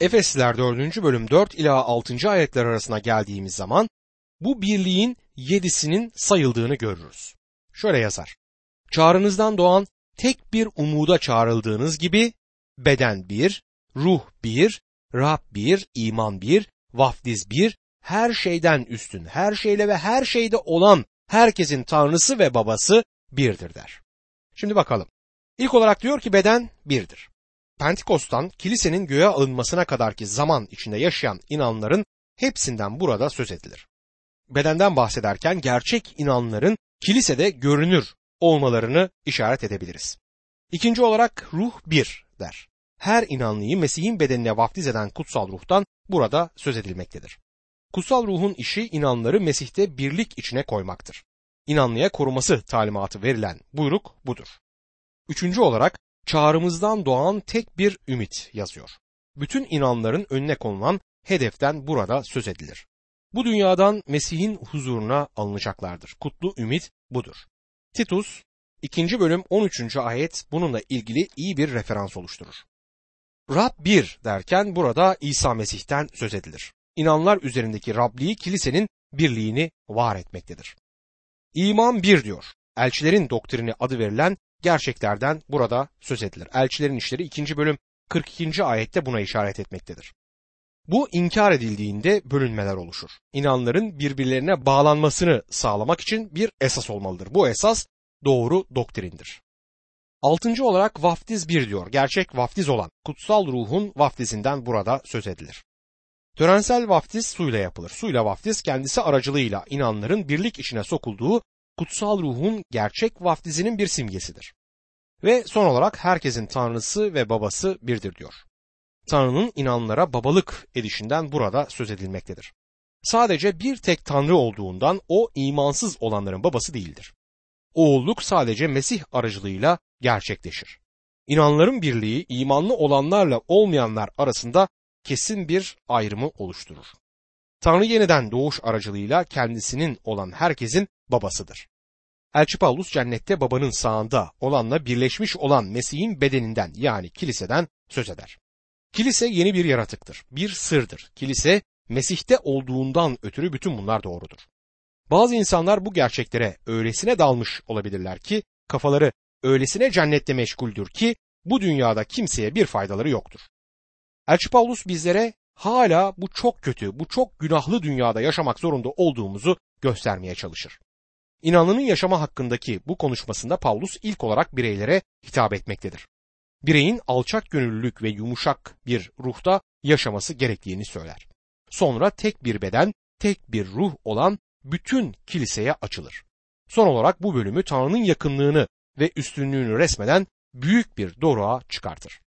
Efesliler 4. bölüm 4 ila 6. ayetler arasına geldiğimiz zaman bu birliğin yedisinin sayıldığını görürüz. Şöyle yazar. Çağrınızdan doğan tek bir umuda çağrıldığınız gibi beden bir, ruh bir, Rab bir, iman bir, vaftiz bir, her şeyden üstün, her şeyle ve her şeyde olan herkesin tanrısı ve babası birdir der. Şimdi bakalım. İlk olarak diyor ki beden birdir. Pentikos'tan kilisenin göğe alınmasına kadarki zaman içinde yaşayan inanların hepsinden burada söz edilir. Bedenden bahsederken gerçek inanların kilisede görünür olmalarını işaret edebiliriz. İkinci olarak ruh bir der. Her inanlıyı Mesih'in bedenine vaftiz eden kutsal ruhtan burada söz edilmektedir. Kutsal ruhun işi inanları Mesih'te birlik içine koymaktır. İnanlıya koruması talimatı verilen buyruk budur. Üçüncü olarak çağrımızdan doğan tek bir ümit yazıyor. Bütün inanların önüne konulan hedeften burada söz edilir. Bu dünyadan Mesih'in huzuruna alınacaklardır. Kutlu ümit budur. Titus 2. bölüm 13. ayet bununla ilgili iyi bir referans oluşturur. Rab bir derken burada İsa Mesih'ten söz edilir. İnanlar üzerindeki Rabliği kilisenin birliğini var etmektedir. İman bir diyor. Elçilerin doktrini adı verilen gerçeklerden burada söz edilir. Elçilerin işleri 2. bölüm 42. ayette buna işaret etmektedir. Bu inkar edildiğinde bölünmeler oluşur. İnanların birbirlerine bağlanmasını sağlamak için bir esas olmalıdır. Bu esas doğru doktrindir. Altıncı olarak vaftiz bir diyor. Gerçek vaftiz olan kutsal ruhun vaftizinden burada söz edilir. Törensel vaftiz suyla yapılır. Suyla vaftiz kendisi aracılığıyla inanların birlik içine sokulduğu kutsal ruhun gerçek vaftizinin bir simgesidir. Ve son olarak herkesin tanrısı ve babası birdir diyor. Tanrı'nın inanlara babalık edişinden burada söz edilmektedir. Sadece bir tek Tanrı olduğundan o imansız olanların babası değildir. Oğulluk sadece Mesih aracılığıyla gerçekleşir. İnanların birliği imanlı olanlarla olmayanlar arasında kesin bir ayrımı oluşturur. Tanrı yeniden doğuş aracılığıyla kendisinin olan herkesin babasıdır. Elçi Paulus cennette babanın sağında olanla birleşmiş olan Mesih'in bedeninden yani kiliseden söz eder. Kilise yeni bir yaratıktır, bir sırdır. Kilise Mesih'te olduğundan ötürü bütün bunlar doğrudur. Bazı insanlar bu gerçeklere öylesine dalmış olabilirler ki kafaları öylesine cennette meşguldür ki bu dünyada kimseye bir faydaları yoktur. Elçi Paulus bizlere hala bu çok kötü, bu çok günahlı dünyada yaşamak zorunda olduğumuzu göstermeye çalışır. İnanlının yaşama hakkındaki bu konuşmasında Paulus ilk olarak bireylere hitap etmektedir. Bireyin alçak gönüllülük ve yumuşak bir ruhta yaşaması gerektiğini söyler. Sonra tek bir beden, tek bir ruh olan bütün kiliseye açılır. Son olarak bu bölümü Tanrı'nın yakınlığını ve üstünlüğünü resmeden büyük bir doruğa çıkartır.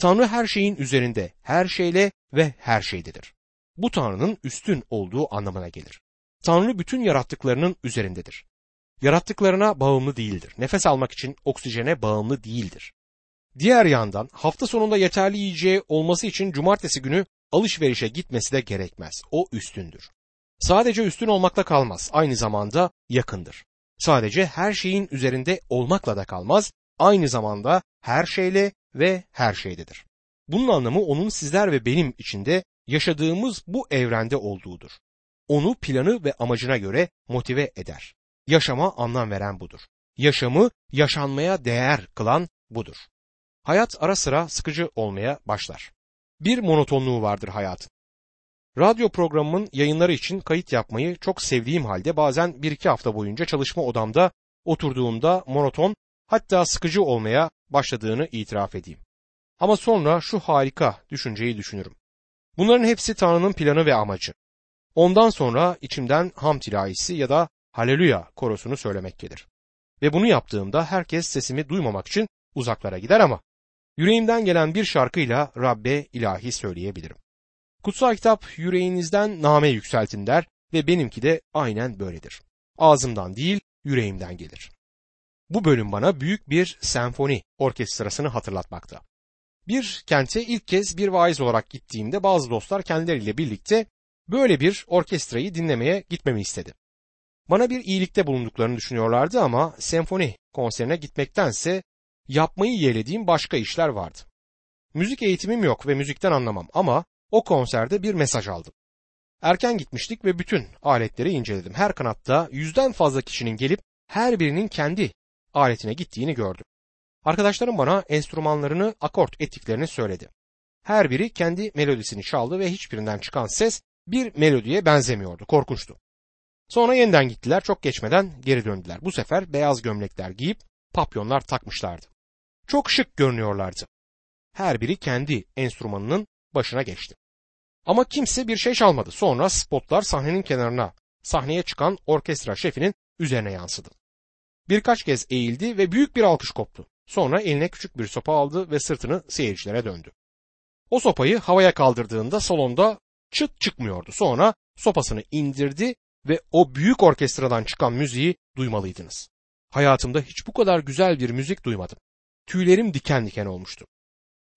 Tanrı her şeyin üzerinde, her şeyle ve her şeydedir. Bu Tanrı'nın üstün olduğu anlamına gelir. Tanrı bütün yarattıklarının üzerindedir. Yarattıklarına bağımlı değildir. Nefes almak için oksijene bağımlı değildir. Diğer yandan hafta sonunda yeterli yiyeceği olması için cumartesi günü alışverişe gitmesi de gerekmez. O üstündür. Sadece üstün olmakla kalmaz, aynı zamanda yakındır. Sadece her şeyin üzerinde olmakla da kalmaz, aynı zamanda her şeyle ve her şeydedir. Bunun anlamı onun sizler ve benim içinde yaşadığımız bu evrende olduğudur. Onu planı ve amacına göre motive eder. Yaşama anlam veren budur. Yaşamı yaşanmaya değer kılan budur. Hayat ara sıra sıkıcı olmaya başlar. Bir monotonluğu vardır hayatın. Radyo programımın yayınları için kayıt yapmayı çok sevdiğim halde bazen bir iki hafta boyunca çalışma odamda oturduğumda monoton hatta sıkıcı olmaya başladığını itiraf edeyim. Ama sonra şu harika düşünceyi düşünürüm. Bunların hepsi Tanrı'nın planı ve amacı. Ondan sonra içimden ham tilahisi ya da Haleluya korosunu söylemek gelir. Ve bunu yaptığımda herkes sesimi duymamak için uzaklara gider ama yüreğimden gelen bir şarkıyla Rabbe ilahi söyleyebilirim. Kutsal kitap yüreğinizden name yükseltin der ve benimki de aynen böyledir. Ağzımdan değil yüreğimden gelir. Bu bölüm bana büyük bir senfoni orkestrasını hatırlatmakta. Bir kente ilk kez bir vaiz olarak gittiğimde bazı dostlar kendileriyle birlikte böyle bir orkestrayı dinlemeye gitmemi istedi. Bana bir iyilikte bulunduklarını düşünüyorlardı ama senfoni konserine gitmektense yapmayı yeğlediğim başka işler vardı. Müzik eğitimim yok ve müzikten anlamam ama o konserde bir mesaj aldım. Erken gitmiştik ve bütün aletleri inceledim. Her kanatta yüzden fazla kişinin gelip her birinin kendi aletine gittiğini gördüm. Arkadaşlarım bana enstrümanlarını akort ettiklerini söyledi. Her biri kendi melodisini çaldı ve hiçbirinden çıkan ses bir melodiye benzemiyordu. Korkunçtu. Sonra yeniden gittiler. Çok geçmeden geri döndüler. Bu sefer beyaz gömlekler giyip papyonlar takmışlardı. Çok şık görünüyorlardı. Her biri kendi enstrümanının başına geçti. Ama kimse bir şey çalmadı. Sonra spotlar sahnenin kenarına, sahneye çıkan orkestra şefinin üzerine yansıdı. Birkaç kez eğildi ve büyük bir alkış koptu. Sonra eline küçük bir sopa aldı ve sırtını seyircilere döndü. O sopayı havaya kaldırdığında salonda çıt çıkmıyordu. Sonra sopasını indirdi ve o büyük orkestradan çıkan müziği duymalıydınız. Hayatımda hiç bu kadar güzel bir müzik duymadım. Tüylerim diken diken olmuştu.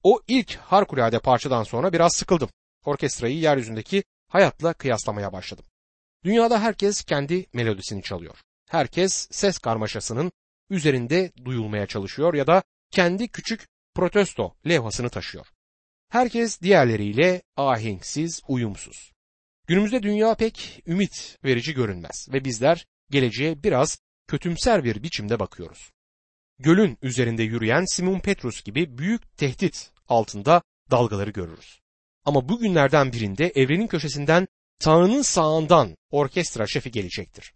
O ilk harikulade parçadan sonra biraz sıkıldım. Orkestrayı yeryüzündeki hayatla kıyaslamaya başladım. Dünyada herkes kendi melodisini çalıyor. Herkes ses karmaşasının üzerinde duyulmaya çalışıyor ya da kendi küçük protesto levhasını taşıyor. Herkes diğerleriyle ahenksiz, uyumsuz. Günümüzde dünya pek ümit verici görünmez ve bizler geleceğe biraz kötümser bir biçimde bakıyoruz. Gölün üzerinde yürüyen Simon Petrus gibi büyük tehdit altında dalgaları görürüz. Ama bu günlerden birinde evrenin köşesinden Tanrı'nın sağından orkestra şefi gelecektir.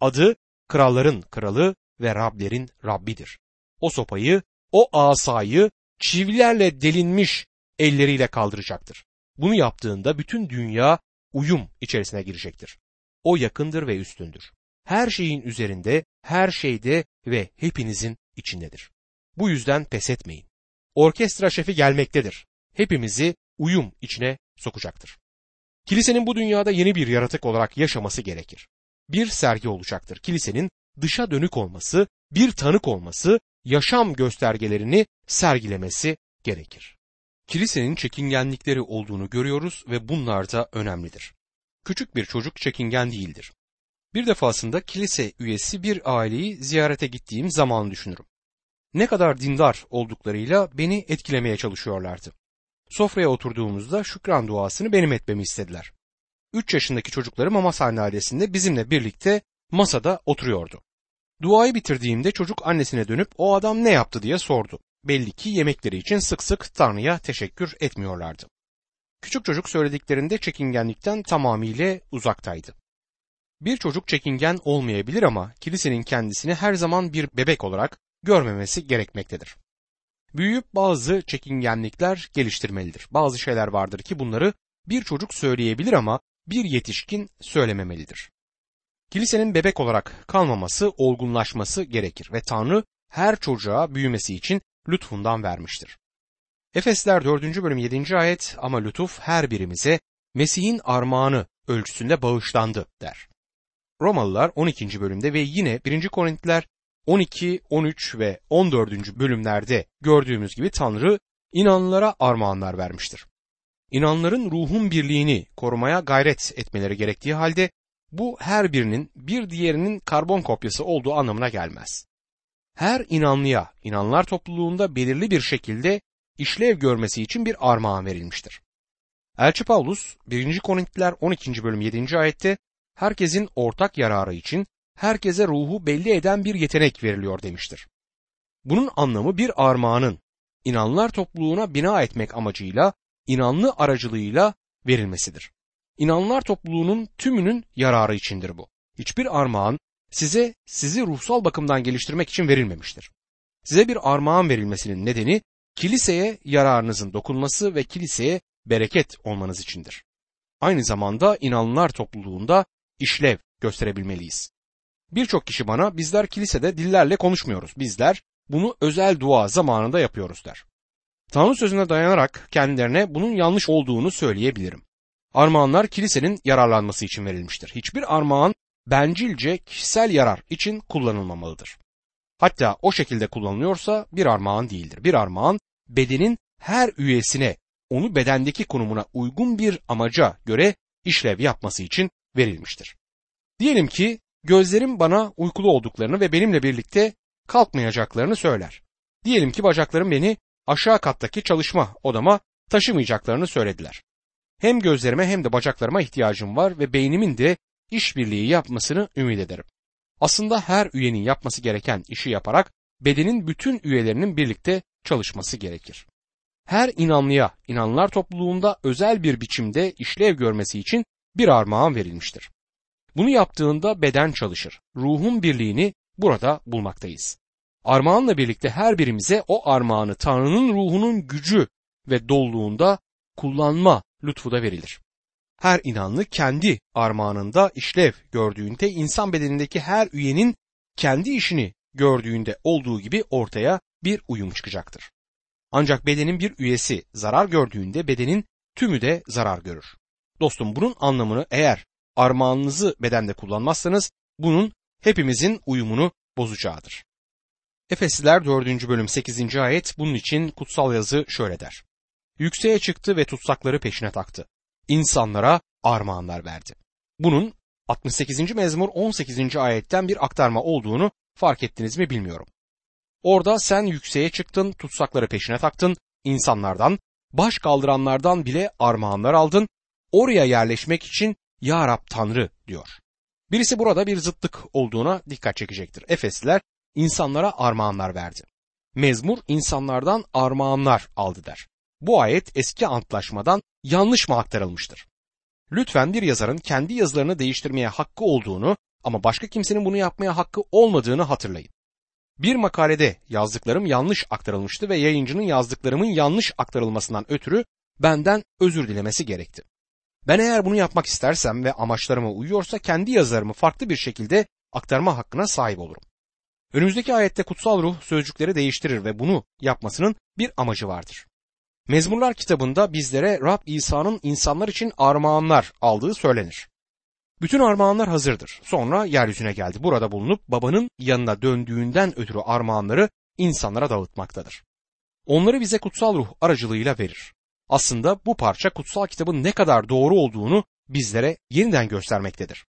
Adı kralların kralı ve Rablerin Rabbidir. O sopayı, o asayı çivilerle delinmiş elleriyle kaldıracaktır. Bunu yaptığında bütün dünya uyum içerisine girecektir. O yakındır ve üstündür. Her şeyin üzerinde, her şeyde ve hepinizin içindedir. Bu yüzden pes etmeyin. Orkestra şefi gelmektedir. Hepimizi uyum içine sokacaktır. Kilisenin bu dünyada yeni bir yaratık olarak yaşaması gerekir. Bir sergi olacaktır. Kilisenin dışa dönük olması, bir tanık olması, yaşam göstergelerini sergilemesi gerekir. Kilisenin çekingenlikleri olduğunu görüyoruz ve bunlar da önemlidir. Küçük bir çocuk çekingen değildir. Bir defasında kilise üyesi bir aileyi ziyarete gittiğim zaman düşünürüm. Ne kadar dindar olduklarıyla beni etkilemeye çalışıyorlardı. Sofraya oturduğumuzda şükran duasını benim etmemi istediler. Üç yaşındaki çocuklarım ama ailesinde bizimle birlikte masada oturuyordu. Duayı bitirdiğimde çocuk annesine dönüp o adam ne yaptı diye sordu. Belli ki yemekleri için sık sık Tanrı'ya teşekkür etmiyorlardı. Küçük çocuk söylediklerinde çekingenlikten tamamıyla uzaktaydı. Bir çocuk çekingen olmayabilir ama kilisenin kendisini her zaman bir bebek olarak görmemesi gerekmektedir. Büyüyüp bazı çekingenlikler geliştirmelidir. Bazı şeyler vardır ki bunları bir çocuk söyleyebilir ama bir yetişkin söylememelidir. Kilisenin bebek olarak kalmaması, olgunlaşması gerekir ve Tanrı her çocuğa büyümesi için lütfundan vermiştir. Efesler 4. bölüm 7. ayet ama lütuf her birimize Mesih'in armağanı ölçüsünde bağışlandı der. Romalılar 12. bölümde ve yine 1. Korintiler 12, 13 ve 14. bölümlerde gördüğümüz gibi Tanrı inanlılara armağanlar vermiştir. İnanların ruhun birliğini korumaya gayret etmeleri gerektiği halde bu her birinin bir diğerinin karbon kopyası olduğu anlamına gelmez. Her inanlıya, inanlar topluluğunda belirli bir şekilde işlev görmesi için bir armağan verilmiştir. Elçi Paulus 1. Korintiler 12. bölüm 7. ayette herkesin ortak yararı için herkese ruhu belli eden bir yetenek veriliyor demiştir. Bunun anlamı bir armağanın inanlar topluluğuna bina etmek amacıyla inanlı aracılığıyla verilmesidir. İnanlar topluluğunun tümünün yararı içindir bu. Hiçbir armağan size sizi ruhsal bakımdan geliştirmek için verilmemiştir. Size bir armağan verilmesinin nedeni kiliseye yararınızın dokunması ve kiliseye bereket olmanız içindir. Aynı zamanda inanlılar topluluğunda işlev gösterebilmeliyiz. Birçok kişi bana bizler kilisede dillerle konuşmuyoruz. Bizler bunu özel dua zamanında yapıyoruz der. Tanrı sözüne dayanarak kendilerine bunun yanlış olduğunu söyleyebilirim. Armağanlar kilisenin yararlanması için verilmiştir. Hiçbir armağan bencilce kişisel yarar için kullanılmamalıdır. Hatta o şekilde kullanılıyorsa bir armağan değildir. Bir armağan bedenin her üyesine onu bedendeki konumuna uygun bir amaca göre işlev yapması için verilmiştir. Diyelim ki gözlerim bana uykulu olduklarını ve benimle birlikte kalkmayacaklarını söyler. Diyelim ki bacaklarım beni aşağı kattaki çalışma odama taşımayacaklarını söylediler. Hem gözlerime hem de bacaklarıma ihtiyacım var ve beynimin de işbirliği yapmasını ümit ederim. Aslında her üyenin yapması gereken işi yaparak bedenin bütün üyelerinin birlikte çalışması gerekir. Her inanlıya inanlılar topluluğunda özel bir biçimde işlev görmesi için bir armağan verilmiştir. Bunu yaptığında beden çalışır. Ruhun birliğini burada bulmaktayız. Armağanla birlikte her birimize o armağanı Tanrı'nın ruhunun gücü ve dolluğunda kullanma lütfu da verilir. Her inanlı kendi armağanında işlev gördüğünde insan bedenindeki her üyenin kendi işini gördüğünde olduğu gibi ortaya bir uyum çıkacaktır. Ancak bedenin bir üyesi zarar gördüğünde bedenin tümü de zarar görür. Dostum bunun anlamını eğer armağanınızı bedende kullanmazsanız bunun hepimizin uyumunu bozacağıdır. Efesliler 4. bölüm 8. ayet bunun için kutsal yazı şöyle der. Yükseğe çıktı ve tutsakları peşine taktı. İnsanlara armağanlar verdi. Bunun 68. mezmur 18. ayetten bir aktarma olduğunu fark ettiniz mi bilmiyorum. Orada sen yükseğe çıktın, tutsakları peşine taktın, insanlardan, baş kaldıranlardan bile armağanlar aldın, oraya yerleşmek için Ya Rab Tanrı diyor. Birisi burada bir zıtlık olduğuna dikkat çekecektir. Efesliler insanlara armağanlar verdi. Mezmur insanlardan armağanlar aldı der. Bu ayet eski antlaşmadan yanlış mı aktarılmıştır? Lütfen bir yazarın kendi yazılarını değiştirmeye hakkı olduğunu ama başka kimsenin bunu yapmaya hakkı olmadığını hatırlayın. Bir makalede yazdıklarım yanlış aktarılmıştı ve yayıncının yazdıklarımın yanlış aktarılmasından ötürü benden özür dilemesi gerekti. Ben eğer bunu yapmak istersem ve amaçlarıma uyuyorsa kendi yazılarımı farklı bir şekilde aktarma hakkına sahip olurum. Önümüzdeki ayette kutsal ruh sözcükleri değiştirir ve bunu yapmasının bir amacı vardır. Mezmurlar kitabında bizlere Rab İsa'nın insanlar için armağanlar aldığı söylenir. Bütün armağanlar hazırdır. Sonra yeryüzüne geldi. Burada bulunup babanın yanına döndüğünden ötürü armağanları insanlara dağıtmaktadır. Onları bize kutsal ruh aracılığıyla verir. Aslında bu parça kutsal kitabın ne kadar doğru olduğunu bizlere yeniden göstermektedir.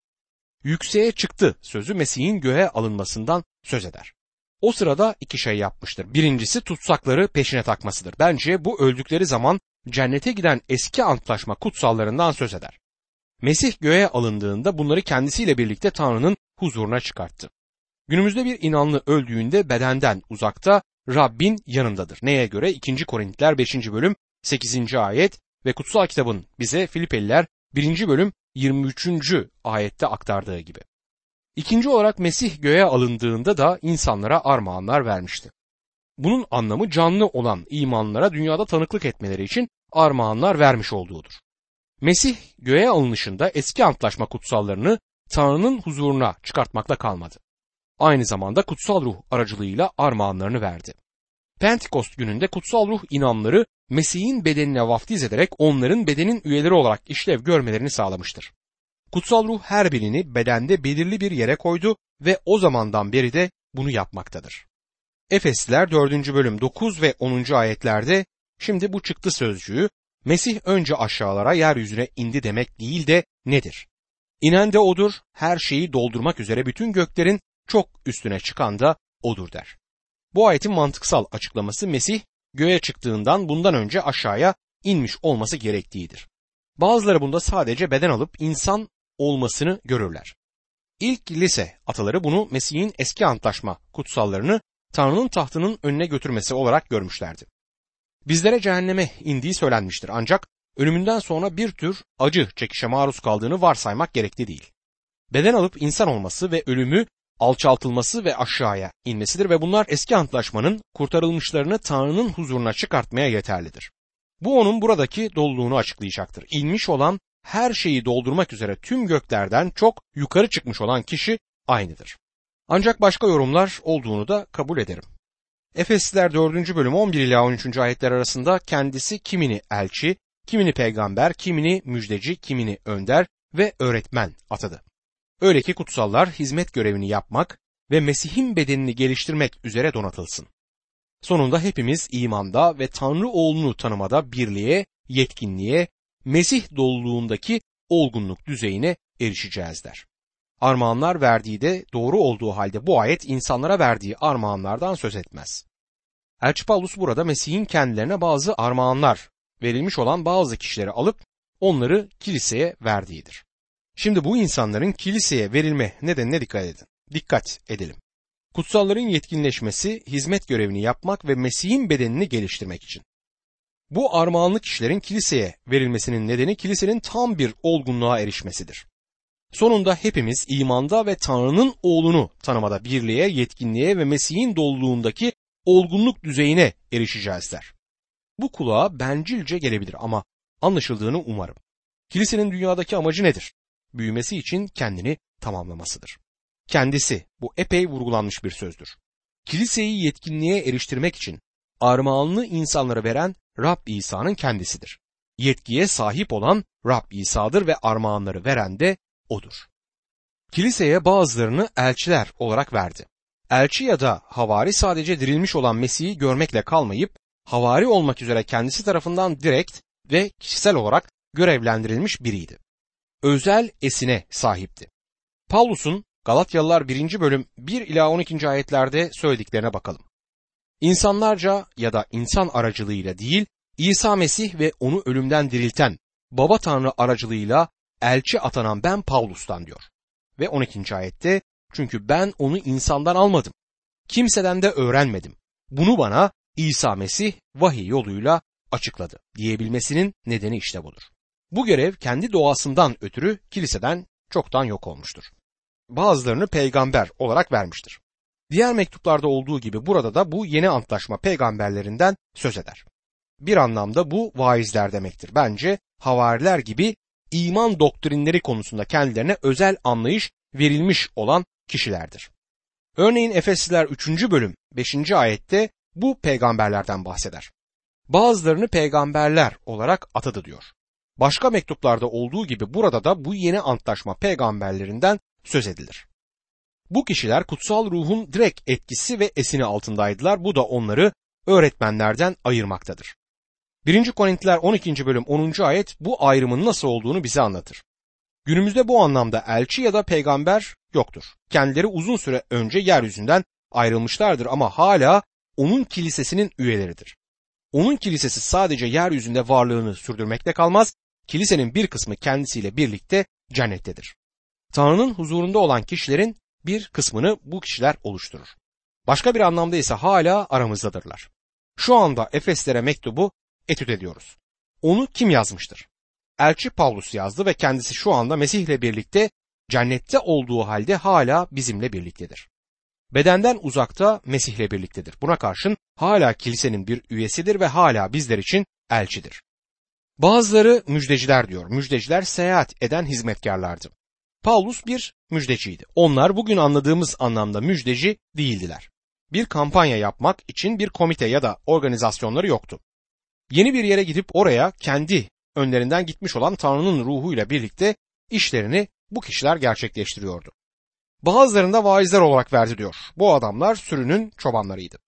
Yükseğe çıktı sözü Mesih'in göğe alınmasından söz eder. O sırada iki şey yapmıştır. Birincisi tutsakları peşine takmasıdır. Bence bu öldükleri zaman cennete giden eski antlaşma kutsallarından söz eder. Mesih göğe alındığında bunları kendisiyle birlikte Tanrı'nın huzuruna çıkarttı. Günümüzde bir inanlı öldüğünde bedenden uzakta Rabbin yanındadır. Neye göre? 2. Korintiler 5. bölüm 8. ayet ve kutsal kitabın bize Filipeliler 1. bölüm 23. ayette aktardığı gibi. İkinci olarak Mesih göğe alındığında da insanlara armağanlar vermişti. Bunun anlamı canlı olan imanlara dünyada tanıklık etmeleri için armağanlar vermiş olduğudur. Mesih göğe alınışında eski antlaşma kutsallarını Tanrı'nın huzuruna çıkartmakla kalmadı. Aynı zamanda kutsal ruh aracılığıyla armağanlarını verdi. Pentekost gününde kutsal ruh inanları Mesih'in bedenine vaftiz ederek onların bedenin üyeleri olarak işlev görmelerini sağlamıştır. Kutsal ruh her birini bedende belirli bir yere koydu ve o zamandan beri de bunu yapmaktadır. Efesliler 4. bölüm 9 ve 10. ayetlerde şimdi bu çıktı sözcüğü Mesih önce aşağılara yeryüzüne indi demek değil de nedir? İnen de odur, her şeyi doldurmak üzere bütün göklerin çok üstüne çıkan da odur der. Bu ayetin mantıksal açıklaması Mesih göğe çıktığından bundan önce aşağıya inmiş olması gerektiğidir. Bazıları bunda sadece beden alıp insan olmasını görürler. İlk lise ataları bunu Mesih'in eski antlaşma kutsallarını Tanrı'nın tahtının önüne götürmesi olarak görmüşlerdi. Bizlere cehenneme indiği söylenmiştir ancak ölümünden sonra bir tür acı çekişe maruz kaldığını varsaymak gerekli değil. Beden alıp insan olması ve ölümü alçaltılması ve aşağıya inmesidir ve bunlar eski antlaşmanın kurtarılmışlarını Tanrı'nın huzuruna çıkartmaya yeterlidir. Bu onun buradaki doluluğunu açıklayacaktır. İnmiş olan her şeyi doldurmak üzere tüm göklerden çok yukarı çıkmış olan kişi aynıdır. Ancak başka yorumlar olduğunu da kabul ederim. Efesliler 4. bölüm 11 ila 13. ayetler arasında kendisi kimini elçi, kimini peygamber, kimini müjdeci, kimini önder ve öğretmen atadı. Öyle ki kutsallar hizmet görevini yapmak ve Mesih'in bedenini geliştirmek üzere donatılsın. Sonunda hepimiz imanda ve Tanrı oğlunu tanımada birliğe, yetkinliğe, Mesih doluluğundaki olgunluk düzeyine erişeceğiz der. Armağanlar verdiği de doğru olduğu halde bu ayet insanlara verdiği armağanlardan söz etmez. Elçi Paulus burada Mesih'in kendilerine bazı armağanlar verilmiş olan bazı kişileri alıp onları kiliseye verdiğidir. Şimdi bu insanların kiliseye verilme nedenine dikkat edin. Dikkat edelim. Kutsalların yetkinleşmesi, hizmet görevini yapmak ve Mesih'in bedenini geliştirmek için. Bu armağanlı kişilerin kiliseye verilmesinin nedeni kilisenin tam bir olgunluğa erişmesidir. Sonunda hepimiz imanda ve Tanrı'nın oğlunu tanımada birliğe, yetkinliğe ve Mesih'in doluluğundaki olgunluk düzeyine erişeceğiz der. Bu kulağa bencilce gelebilir ama anlaşıldığını umarım. Kilisenin dünyadaki amacı nedir? Büyümesi için kendini tamamlamasıdır. Kendisi bu epey vurgulanmış bir sözdür. Kiliseyi yetkinliğe eriştirmek için armağanlı insanları veren Rab İsa'nın kendisidir. Yetkiye sahip olan Rab İsa'dır ve armağanları veren de odur. Kiliseye bazılarını elçiler olarak verdi. Elçi ya da havari sadece dirilmiş olan Mesih'i görmekle kalmayıp havari olmak üzere kendisi tarafından direkt ve kişisel olarak görevlendirilmiş biriydi. Özel esine sahipti. Paulus'un Galatyalılar 1. bölüm 1 ila 12. ayetlerde söylediklerine bakalım. İnsanlarca ya da insan aracılığıyla değil, İsa Mesih ve onu ölümden dirilten Baba Tanrı aracılığıyla elçi atanan ben Paulus'tan diyor. Ve 12. ayette çünkü ben onu insandan almadım. Kimseden de öğrenmedim. Bunu bana İsa Mesih vahiy yoluyla açıkladı diyebilmesinin nedeni işte budur. Bu görev kendi doğasından ötürü kiliseden çoktan yok olmuştur. Bazılarını peygamber olarak vermiştir. Diğer mektuplarda olduğu gibi burada da bu yeni antlaşma peygamberlerinden söz eder. Bir anlamda bu vaizler demektir. Bence havariler gibi iman doktrinleri konusunda kendilerine özel anlayış verilmiş olan kişilerdir. Örneğin Efesliler 3. bölüm 5. ayette bu peygamberlerden bahseder. Bazılarını peygamberler olarak atadı diyor. Başka mektuplarda olduğu gibi burada da bu yeni antlaşma peygamberlerinden söz edilir. Bu kişiler kutsal ruhun direkt etkisi ve esini altındaydılar. Bu da onları öğretmenlerden ayırmaktadır. 1. Korintiler 12. bölüm 10. ayet bu ayrımın nasıl olduğunu bize anlatır. Günümüzde bu anlamda elçi ya da peygamber yoktur. Kendileri uzun süre önce yeryüzünden ayrılmışlardır ama hala onun kilisesinin üyeleridir. Onun kilisesi sadece yeryüzünde varlığını sürdürmekte kalmaz, kilisenin bir kısmı kendisiyle birlikte cennettedir. Tanrı'nın huzurunda olan kişilerin bir kısmını bu kişiler oluşturur. Başka bir anlamda ise hala aramızdadırlar. Şu anda Efeslere mektubu etüt ediyoruz. Onu kim yazmıştır? Elçi Paulus yazdı ve kendisi şu anda Mesih ile birlikte cennette olduğu halde hala bizimle birliktedir. Bedenden uzakta Mesih ile birliktedir. Buna karşın hala kilisenin bir üyesidir ve hala bizler için elçidir. Bazıları müjdeciler diyor. Müjdeciler seyahat eden hizmetkarlardı. Paulus bir müjdeciydi. Onlar bugün anladığımız anlamda müjdeci değildiler. Bir kampanya yapmak için bir komite ya da organizasyonları yoktu. Yeni bir yere gidip oraya kendi önlerinden gitmiş olan Tanrı'nın ruhuyla birlikte işlerini bu kişiler gerçekleştiriyordu. Bazılarında vaizler olarak verdi diyor. Bu adamlar sürünün çobanlarıydı.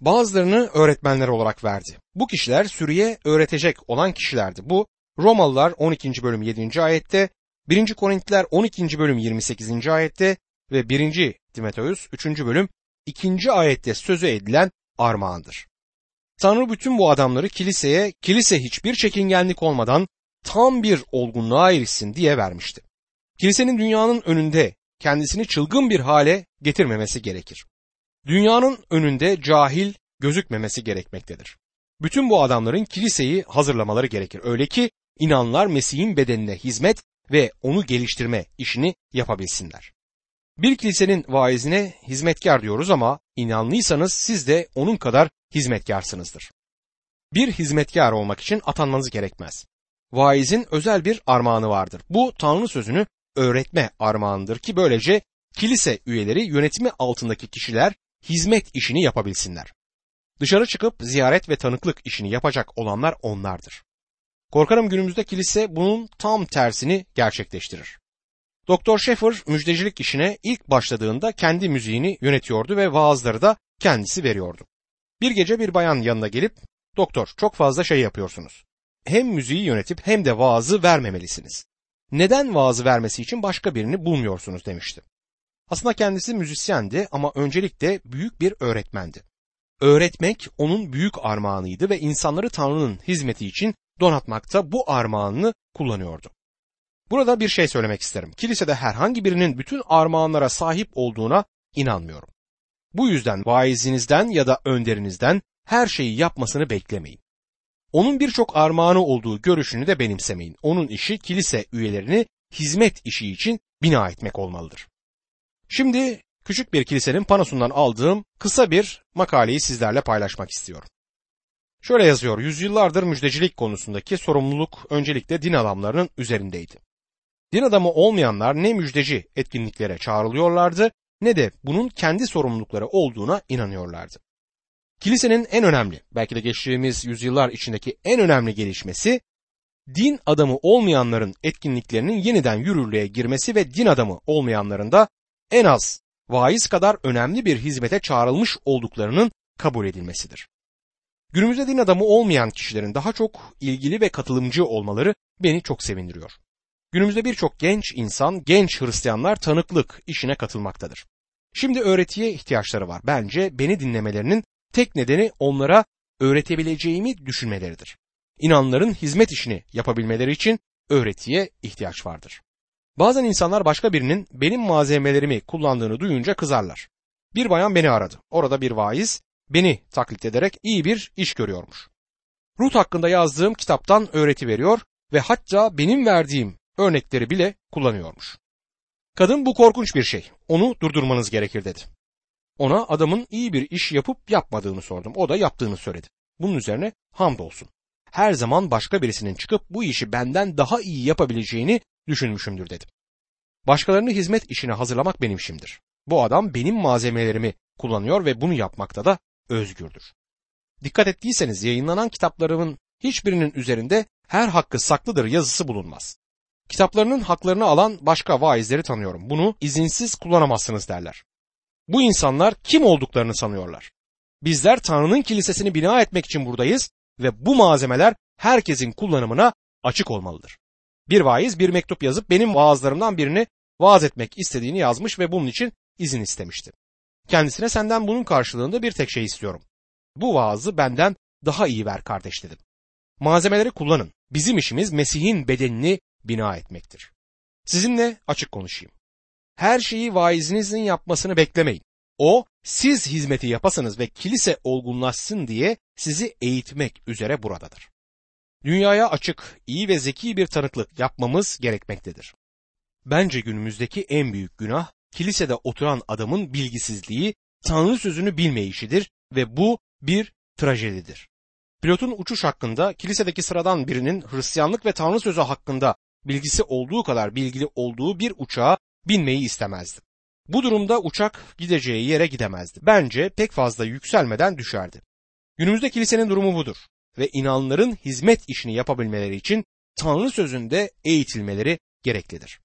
Bazılarını öğretmenler olarak verdi. Bu kişiler sürüye öğretecek olan kişilerdi. Bu Romalılar 12. bölüm 7. ayette, 1. Korintiler 12. bölüm 28. ayette ve 1. Timoteus 3. bölüm 2. ayette sözü edilen armağandır. Tanrı bütün bu adamları kiliseye, kilise hiçbir çekingenlik olmadan tam bir olgunluğa erişsin diye vermişti. Kilisenin dünyanın önünde kendisini çılgın bir hale getirmemesi gerekir. Dünyanın önünde cahil gözükmemesi gerekmektedir. Bütün bu adamların kiliseyi hazırlamaları gerekir. Öyle ki inanlar Mesih'in bedenine hizmet ve onu geliştirme işini yapabilsinler. Bir kilisenin vaizine hizmetkar diyoruz ama inanlıysanız siz de onun kadar hizmetkarsınızdır. Bir hizmetkar olmak için atanmanız gerekmez. Vaizin özel bir armağanı vardır. Bu Tanrı sözünü öğretme armağanıdır ki böylece kilise üyeleri yönetimi altındaki kişiler hizmet işini yapabilsinler. Dışarı çıkıp ziyaret ve tanıklık işini yapacak olanlar onlardır. Korkarım günümüzde kilise bunun tam tersini gerçekleştirir. Doktor Schaeffer müjdecilik işine ilk başladığında kendi müziğini yönetiyordu ve vaazları da kendisi veriyordu. Bir gece bir bayan yanına gelip, doktor çok fazla şey yapıyorsunuz. Hem müziği yönetip hem de vaazı vermemelisiniz. Neden vaazı vermesi için başka birini bulmuyorsunuz demişti. Aslında kendisi müzisyendi ama öncelikle büyük bir öğretmendi. öğretmek onun büyük armağanıydı ve insanları Tanrı'nın hizmeti için donatmakta bu armağanını kullanıyordu. Burada bir şey söylemek isterim. Kilisede herhangi birinin bütün armağanlara sahip olduğuna inanmıyorum. Bu yüzden vaizinizden ya da önderinizden her şeyi yapmasını beklemeyin. Onun birçok armağanı olduğu görüşünü de benimsemeyin. Onun işi kilise üyelerini hizmet işi için bina etmek olmalıdır. Şimdi küçük bir kilisenin panosundan aldığım kısa bir makaleyi sizlerle paylaşmak istiyorum. Şöyle yazıyor, yüzyıllardır müjdecilik konusundaki sorumluluk öncelikle din adamlarının üzerindeydi. Din adamı olmayanlar ne müjdeci etkinliklere çağrılıyorlardı ne de bunun kendi sorumlulukları olduğuna inanıyorlardı. Kilisenin en önemli, belki de geçtiğimiz yüzyıllar içindeki en önemli gelişmesi, din adamı olmayanların etkinliklerinin yeniden yürürlüğe girmesi ve din adamı olmayanların da en az vaiz kadar önemli bir hizmete çağrılmış olduklarının kabul edilmesidir. Günümüzde din adamı olmayan kişilerin daha çok ilgili ve katılımcı olmaları beni çok sevindiriyor. Günümüzde birçok genç insan, genç Hristiyanlar tanıklık işine katılmaktadır. Şimdi öğretiye ihtiyaçları var. Bence beni dinlemelerinin tek nedeni onlara öğretebileceğimi düşünmeleridir. İnanların hizmet işini yapabilmeleri için öğretiye ihtiyaç vardır. Bazen insanlar başka birinin benim malzemelerimi kullandığını duyunca kızarlar. Bir bayan beni aradı. Orada bir vaiz beni taklit ederek iyi bir iş görüyormuş. Ruth hakkında yazdığım kitaptan öğreti veriyor ve hatta benim verdiğim örnekleri bile kullanıyormuş. Kadın bu korkunç bir şey. Onu durdurmanız gerekir dedi. Ona adamın iyi bir iş yapıp yapmadığını sordum. O da yaptığını söyledi. Bunun üzerine hamdolsun. Her zaman başka birisinin çıkıp bu işi benden daha iyi yapabileceğini düşünmüşümdür dedim. Başkalarını hizmet işine hazırlamak benim işimdir. Bu adam benim malzemelerimi kullanıyor ve bunu yapmakta da özgürdür. Dikkat ettiyseniz yayınlanan kitaplarımın hiçbirinin üzerinde her hakkı saklıdır yazısı bulunmaz. Kitaplarının haklarını alan başka vaizleri tanıyorum. Bunu izinsiz kullanamazsınız derler. Bu insanlar kim olduklarını sanıyorlar. Bizler Tanrı'nın kilisesini bina etmek için buradayız ve bu malzemeler herkesin kullanımına açık olmalıdır. Bir vaiz bir mektup yazıp benim vaazlarımdan birini vaaz etmek istediğini yazmış ve bunun için izin istemişti. Kendisine senden bunun karşılığında bir tek şey istiyorum. Bu vaazı benden daha iyi ver kardeş dedim. Malzemeleri kullanın. Bizim işimiz Mesih'in bedenini bina etmektir. Sizinle açık konuşayım. Her şeyi vaizinizin yapmasını beklemeyin. O siz hizmeti yapasınız ve kilise olgunlaşsın diye sizi eğitmek üzere buradadır. Dünyaya açık, iyi ve zeki bir tanıklık yapmamız gerekmektedir. Bence günümüzdeki en büyük günah kilisede oturan adamın bilgisizliği, Tanrı sözünü bilmeyişidir ve bu bir trajedidir. Pilotun uçuş hakkında kilisedeki sıradan birinin Hristiyanlık ve Tanrı sözü hakkında bilgisi olduğu kadar bilgili olduğu bir uçağa binmeyi istemezdi. Bu durumda uçak gideceği yere gidemezdi. Bence pek fazla yükselmeden düşerdi. Günümüzde kilisenin durumu budur ve inanların hizmet işini yapabilmeleri için Tanrı sözünde eğitilmeleri gereklidir.